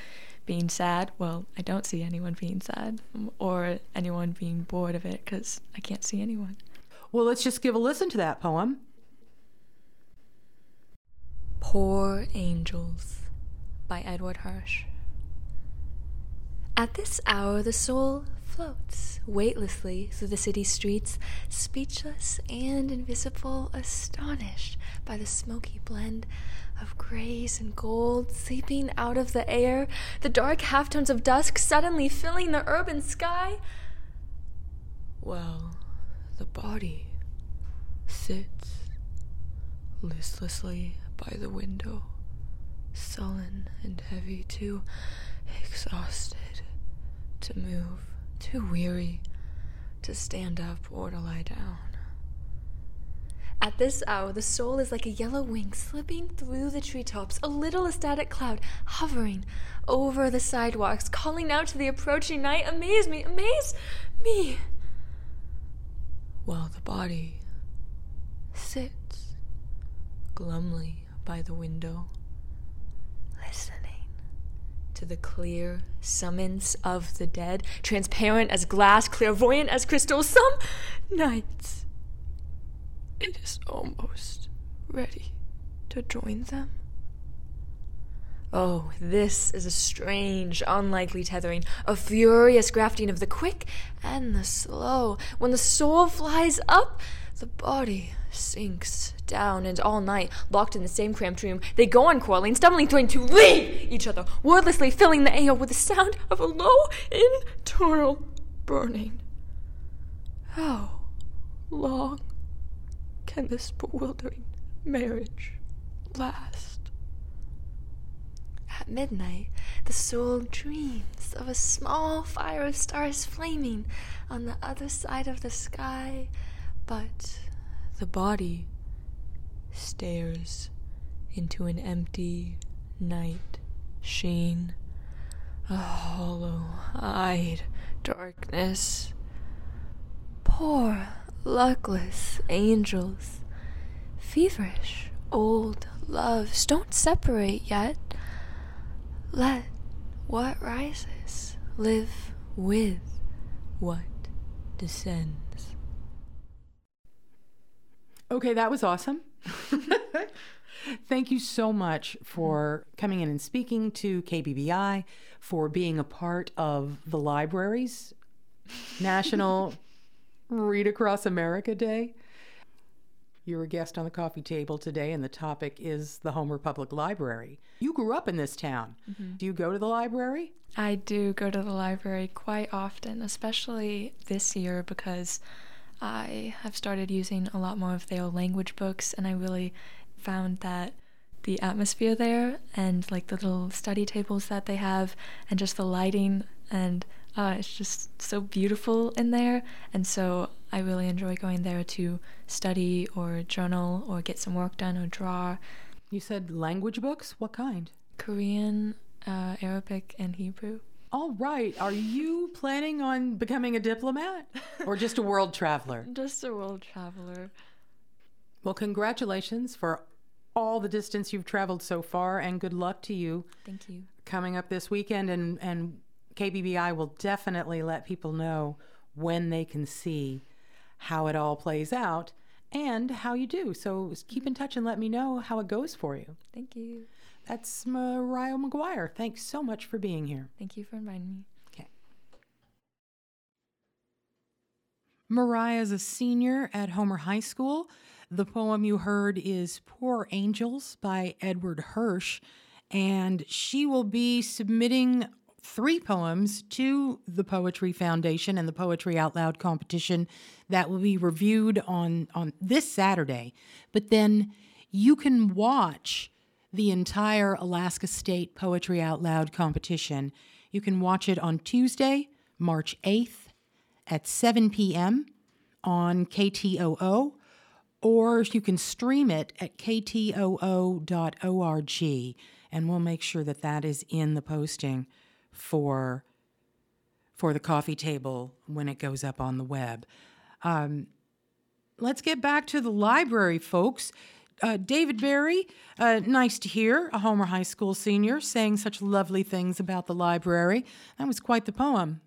being sad, well, I don't see anyone being sad or anyone being bored of it because I can't see anyone. well, let's just give a listen to that poem. Poor Angels by Edward Hirsch. At this hour, the soul floats weightlessly through the city streets, speechless and invisible, astonished by the smoky blend of grays and gold seeping out of the air, the dark halftones of dusk suddenly filling the urban sky. Well, the body sits listlessly by the window, sullen and heavy, too exhausted to move, too weary to stand up or to lie down. At this hour, the soul is like a yellow wing slipping through the treetops, a little ecstatic cloud hovering over the sidewalks, calling out to the approaching night, Amaze me, amaze me! While the body sits glumly by the window, listening to the clear summons of the dead, transparent as glass, clairvoyant as crystal. Some nights it is almost ready to join them. Oh, this is a strange, unlikely tethering, a furious grafting of the quick and the slow. When the soul flies up, the body sinks down, and all night, locked in the same cramped room, they go on quarreling, stumbling, trying to leave each other, wordlessly filling the air with the sound of a low, internal burning. How long can this bewildering marriage last? At midnight, the soul dreams of a small fire of stars flaming on the other side of the sky, but the body stares into an empty night sheen, a hollow eyed darkness. Poor, luckless angels, feverish old loves, don't separate yet. Let what rises live with what descends. Okay, that was awesome. (laughs) Thank you so much for coming in and speaking to KBBI, for being a part of the library's National (laughs) Read Across America Day. You're a guest on the coffee table today, and the topic is the Homer Public Library. You grew up in this town. Mm-hmm. Do you go to the library? I do go to the library quite often, especially this year because I have started using a lot more of their language books, and I really found that the atmosphere there and like the little study tables that they have, and just the lighting, and uh, it's just so beautiful in there. And so I really enjoy going there to study or journal or get some work done or draw. You said language books? What kind? Korean, uh, Arabic, and Hebrew. All right. Are you planning on becoming a diplomat or just a world traveler? (laughs) Just a world traveler. Well, congratulations for all the distance you've traveled so far, and good luck to you Thank you. coming up this weekend. And, and KBBI will definitely let people know when they can see how it all plays out and how you do. So keep mm-hmm. in touch and let me know how it goes for you. Thank you. That's Mariah McGuire. Thanks so much for being here. Thank you for inviting me. Okay. Mariah is a senior at Homer High School. The poem you heard is Poor Angels by Edward Hirsch, and she will be submitting three poems to the Poetry Foundation and the Poetry Out Loud competition that will be reviewed on, on this Saturday. But then you can watch the entire Alaska State Poetry Out Loud competition. You can watch it on Tuesday, March 8th at 7 p.m. on KTOO, or you can stream it at ktoo.org, and we'll make sure that that is in the posting for for the coffee table when it goes up on the web. Um, let's get back to the library, folks. Uh, David Berry, uh, nice to hear a Homer High School senior saying such lovely things about the library. That was quite the poem.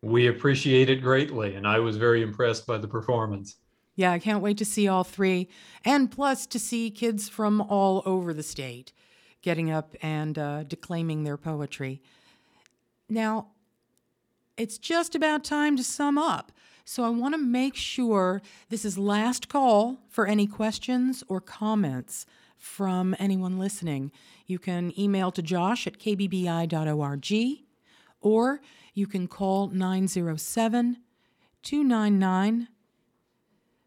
We appreciate it greatly, and I was very impressed by the performance. Yeah, I can't wait to see all three, and plus to see kids from all over the state getting up and uh, declaiming their poetry. Now, it's just about time to sum up. So I want to make sure this is last call for any questions or comments from anyone listening. You can email to josh at kbbi.org or you can call 907 299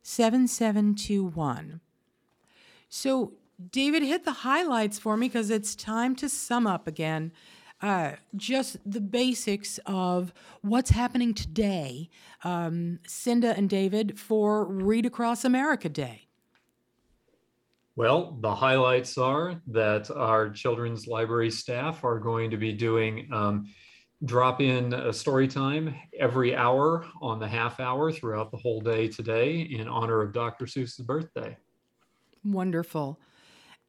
7721. So, David, hit the highlights for me because it's time to sum up again. Uh, just the basics of what's happening today, um, Cinda and David, for Read Across America Day. Well, the highlights are that our children's library staff are going to be doing um, drop in a story time every hour on the half hour throughout the whole day today in honor of Dr. Seuss's birthday. Wonderful.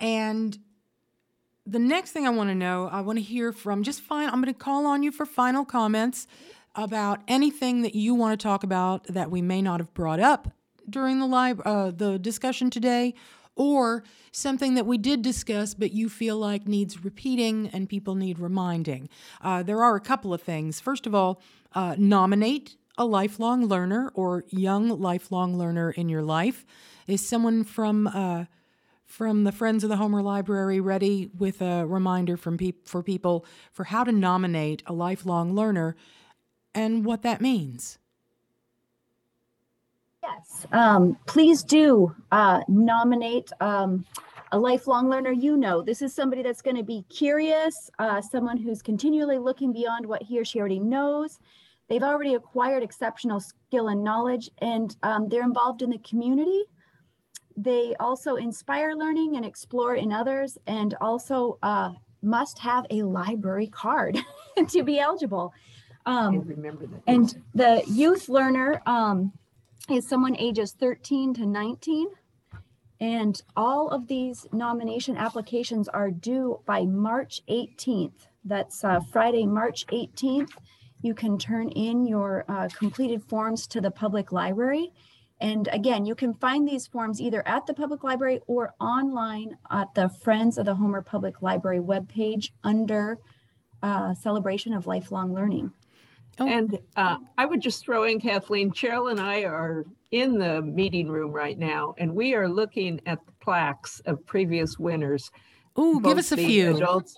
And the next thing I want to know, I want to hear from just fine. I'm going to call on you for final comments about anything that you want to talk about that we may not have brought up during the live uh, the discussion today, or something that we did discuss but you feel like needs repeating and people need reminding. Uh, there are a couple of things. First of all, uh, nominate a lifelong learner or young lifelong learner in your life. Is someone from uh, from the Friends of the Homer Library ready with a reminder from peop- for people for how to nominate a lifelong learner and what that means? Yes, um, please do uh, nominate um, a lifelong learner you know. This is somebody that's going to be curious, uh, someone who's continually looking beyond what he or she already knows. They've already acquired exceptional skill and knowledge, and um, they're involved in the community. They also inspire learning and explore in others, and also uh, must have a library card (laughs) to be eligible. Um, remember that. and the youth learner um, is someone ages 13 to 19. And all of these nomination applications are due by March 18th. That's uh, Friday, March 18th. You can turn in your uh, completed forms to the public library. And again, you can find these forms either at the public library or online at the Friends of the Homer Public Library webpage under uh, Celebration of Lifelong Learning. Oh. And uh, I would just throw in, Kathleen, Cheryl and I are in the meeting room right now, and we are looking at the plaques of previous winners. Oh, give us a few. Adults.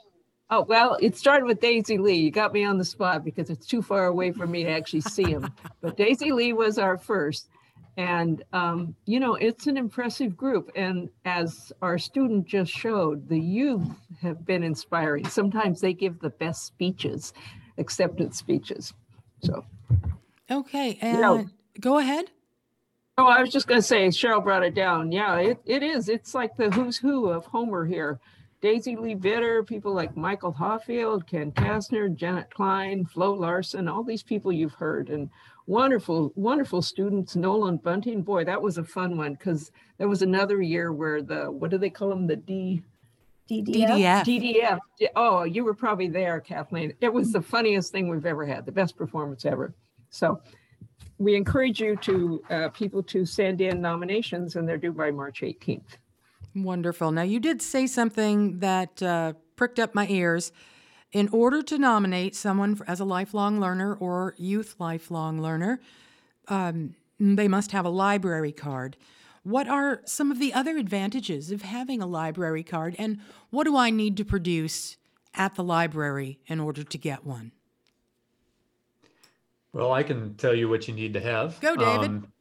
Oh, well, it started with Daisy Lee. You got me on the spot because it's too far away for me to actually see him. (laughs) but Daisy Lee was our first. And, um, you know, it's an impressive group. And as our student just showed, the youth have been inspiring. Sometimes they give the best speeches, acceptance speeches. So, okay. And you know, go ahead. Oh, I was just going to say, Cheryl brought it down. Yeah, it, it is. It's like the who's who of Homer here. Daisy Lee Bitter, people like Michael Hawfield, Ken Castner, Janet Klein, Flo Larson, all these people you've heard. And wonderful, wonderful students. Nolan Bunting, boy, that was a fun one because there was another year where the what do they call them? The D DDF. DDF. Oh, you were probably there, Kathleen. It was the funniest thing we've ever had, the best performance ever. So we encourage you to uh, people to send in nominations, and they're due by March 18th. Wonderful. Now you did say something that uh, pricked up my ears in order to nominate someone as a lifelong learner or youth lifelong learner, um, they must have a library card. What are some of the other advantages of having a library card, and what do I need to produce at the library in order to get one? Well, I can tell you what you need to have. Go, David. Um,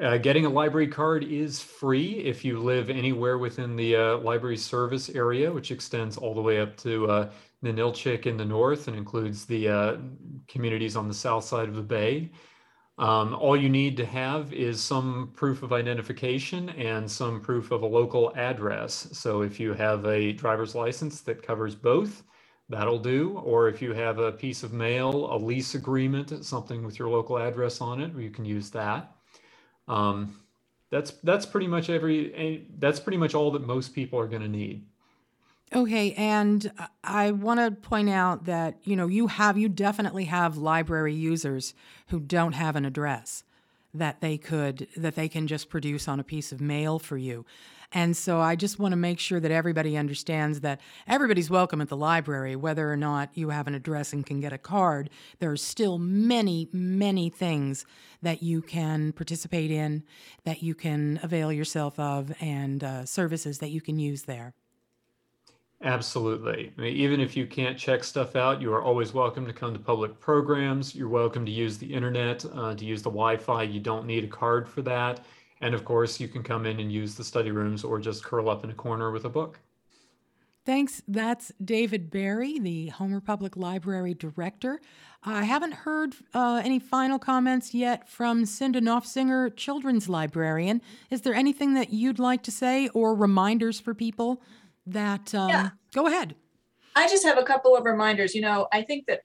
uh, getting a library card is free if you live anywhere within the uh, library service area, which extends all the way up to uh, Ninilchik in the north and includes the uh, communities on the south side of the bay. Um, all you need to have is some proof of identification and some proof of a local address. So if you have a driver's license that covers both, that'll do. Or if you have a piece of mail, a lease agreement, something with your local address on it, you can use that. Um, that's that's pretty much every eh, that's pretty much all that most people are going to need. Okay, and I want to point out that you know you have you definitely have library users who don't have an address that they could that they can just produce on a piece of mail for you. And so I just want to make sure that everybody understands that everybody's welcome at the library whether or not you have an address and can get a card. There are still many many things that you can participate in that you can avail yourself of and uh, services that you can use there. Absolutely. I mean, even if you can't check stuff out, you are always welcome to come to public programs. You're welcome to use the internet, uh, to use the Wi Fi. You don't need a card for that. And of course, you can come in and use the study rooms or just curl up in a corner with a book. Thanks. That's David Berry, the Homer Public Library Director. I haven't heard uh, any final comments yet from Cinda Nofziger, Children's Librarian. Is there anything that you'd like to say or reminders for people that um, yeah. go ahead. I just have a couple of reminders. You know, I think that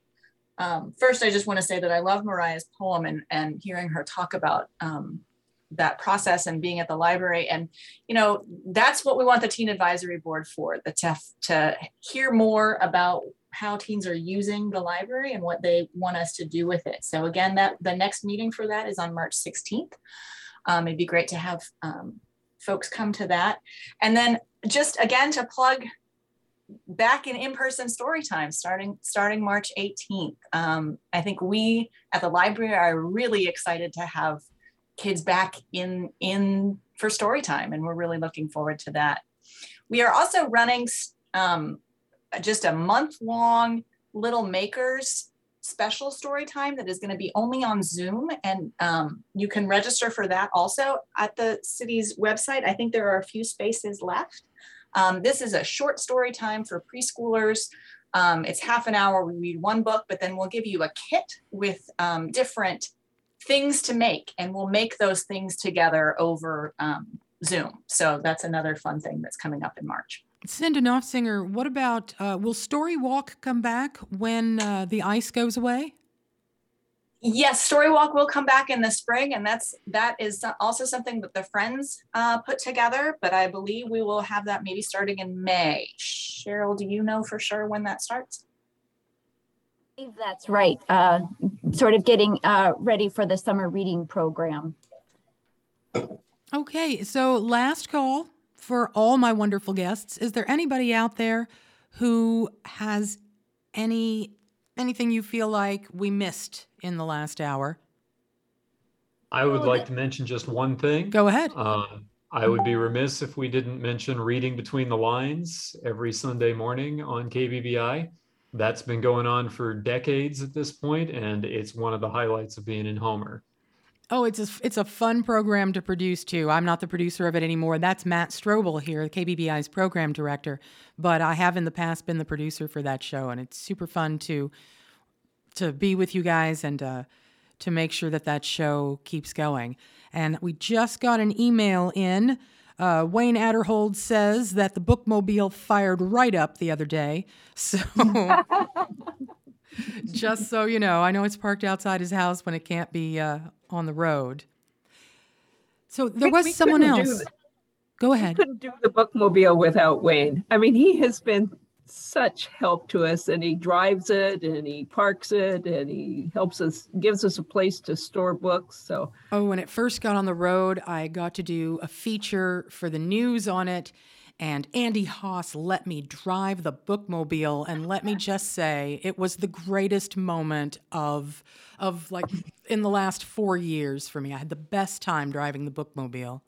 um, first, I just want to say that I love Mariah's poem and, and hearing her talk about um, that process and being at the library. And, you know, that's what we want the Teen Advisory Board for, the TEF, to hear more about how teens are using the library and what they want us to do with it. So again, that the next meeting for that is on March 16th. Um, it'd be great to have um, folks come to that. And then just again to plug back in in-person story time starting starting March 18th. Um, I think we at the library are really excited to have kids back in in for story time, and we're really looking forward to that. We are also running um, just a month long little makers special story time that is going to be only on Zoom. And um, you can register for that also at the city's website. I think there are a few spaces left. Um, this is a short story time for preschoolers. Um, it's half an hour. We read one book, but then we'll give you a kit with um, different things to make, and we'll make those things together over um, Zoom. So that's another fun thing that's coming up in March. Cinda Nofziger, what about uh, will Story Walk come back when uh, the ice goes away? Yes, Story Walk will come back in the spring, and that's that is also something that the Friends uh, put together. But I believe we will have that maybe starting in May. Cheryl, do you know for sure when that starts? That's right. Uh, sort of getting uh, ready for the summer reading program. Okay, so last call for all my wonderful guests. Is there anybody out there who has any anything you feel like we missed in the last hour? I would Oh, like to mention just one thing. Go ahead. Um, I would be remiss if we didn't mention reading between the lines every Sunday morning on KBBI. That's been going on for decades at this point, and it's one of the highlights of being in Homer. Oh, it's a, it's a fun program to produce too. I'm not the producer of it anymore. That's Matt Strobel here, the KBBI's program director. But I have in the past been the producer for that show, and it's super fun to to be with you guys and uh, to make sure that that show keeps going. And we just got an email in. Uh, Wayne Adderhold says that the bookmobile fired right up the other day. So (laughs) (laughs) just so you know, I know it's parked outside his house when it can't be uh, on the road. So there We- was we someone else. th- Go We ahead. couldn't do the bookmobile without Wayne. I mean, he has been such help to us and he drives it and he parks it and he helps us, gives us a place to store books. So Oh, when it first got on the road, I got to do a feature for the news on it. And Andy Haas let me drive the bookmobile, and let me just say, it was the greatest moment of of like in the last four years for me. I had the best time driving the bookmobile.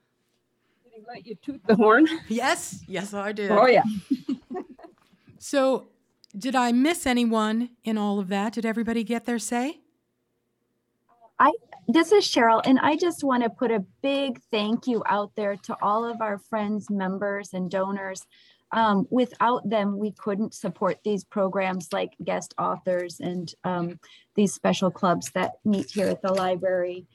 did he let you toot the horn? Yes, yes, I did. Oh, yeah. (laughs) So, did I miss anyone in all of that? Did everybody get their say? This is Cheryl, and I just want to put a big thank you out there to all of our friends, members, and donors. Um, without them, we couldn't support these programs like guest authors and um, these special clubs that meet here at the library.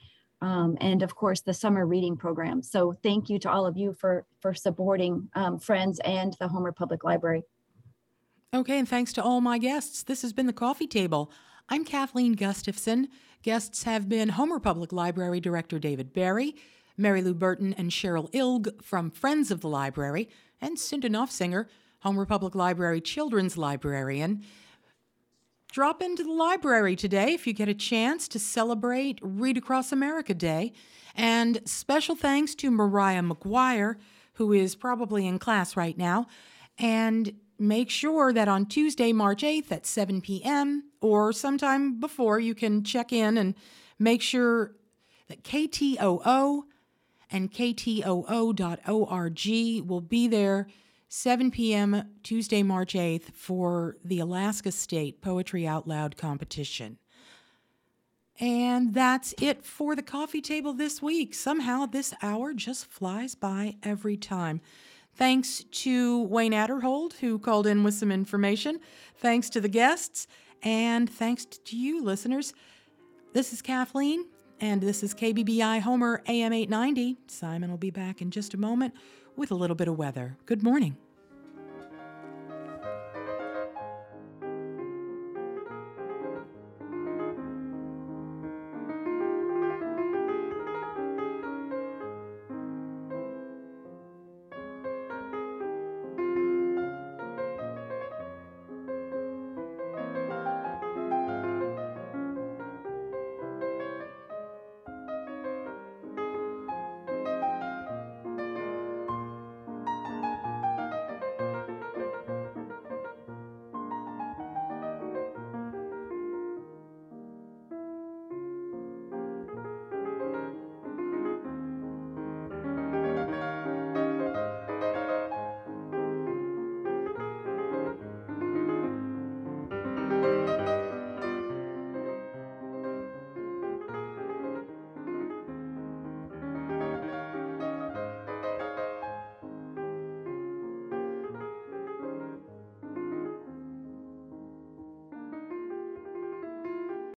Um, and of course, the summer reading program. So thank you to all of you for, for supporting um, Friends and the Homer Public Library. Okay, and thanks to all my guests. This has been the Coffee Table. I'm Kathleen Gustafson. Guests have been Homer Public Library Director David Berry, Mary Lou Burton and Cheryl Ilg from Friends of the Library, and Cinda Nofziger, Homer Public Library Children's Librarian. Drop into the library today if you get a chance to celebrate Read Across America Day. And special thanks to Mariah McGuire, who is probably in class right now. And make sure that on Tuesday, March 8th at 7 p.m., or sometime before, you can check in and make sure that KTOO and KTOO.org will be there 7 p.m. Tuesday, March 8th for the Alaska State Poetry Out Loud competition. And that's it for the coffee table this week. Somehow this hour just flies by every time. Thanks to Wayne Adderhold, who called in with some information. Thanks to the guests. And thanks to you, listeners. This is Kathleen, and this is KBBI Homer AM 890. Simon will be back in just a moment with a little bit of weather. Good morning.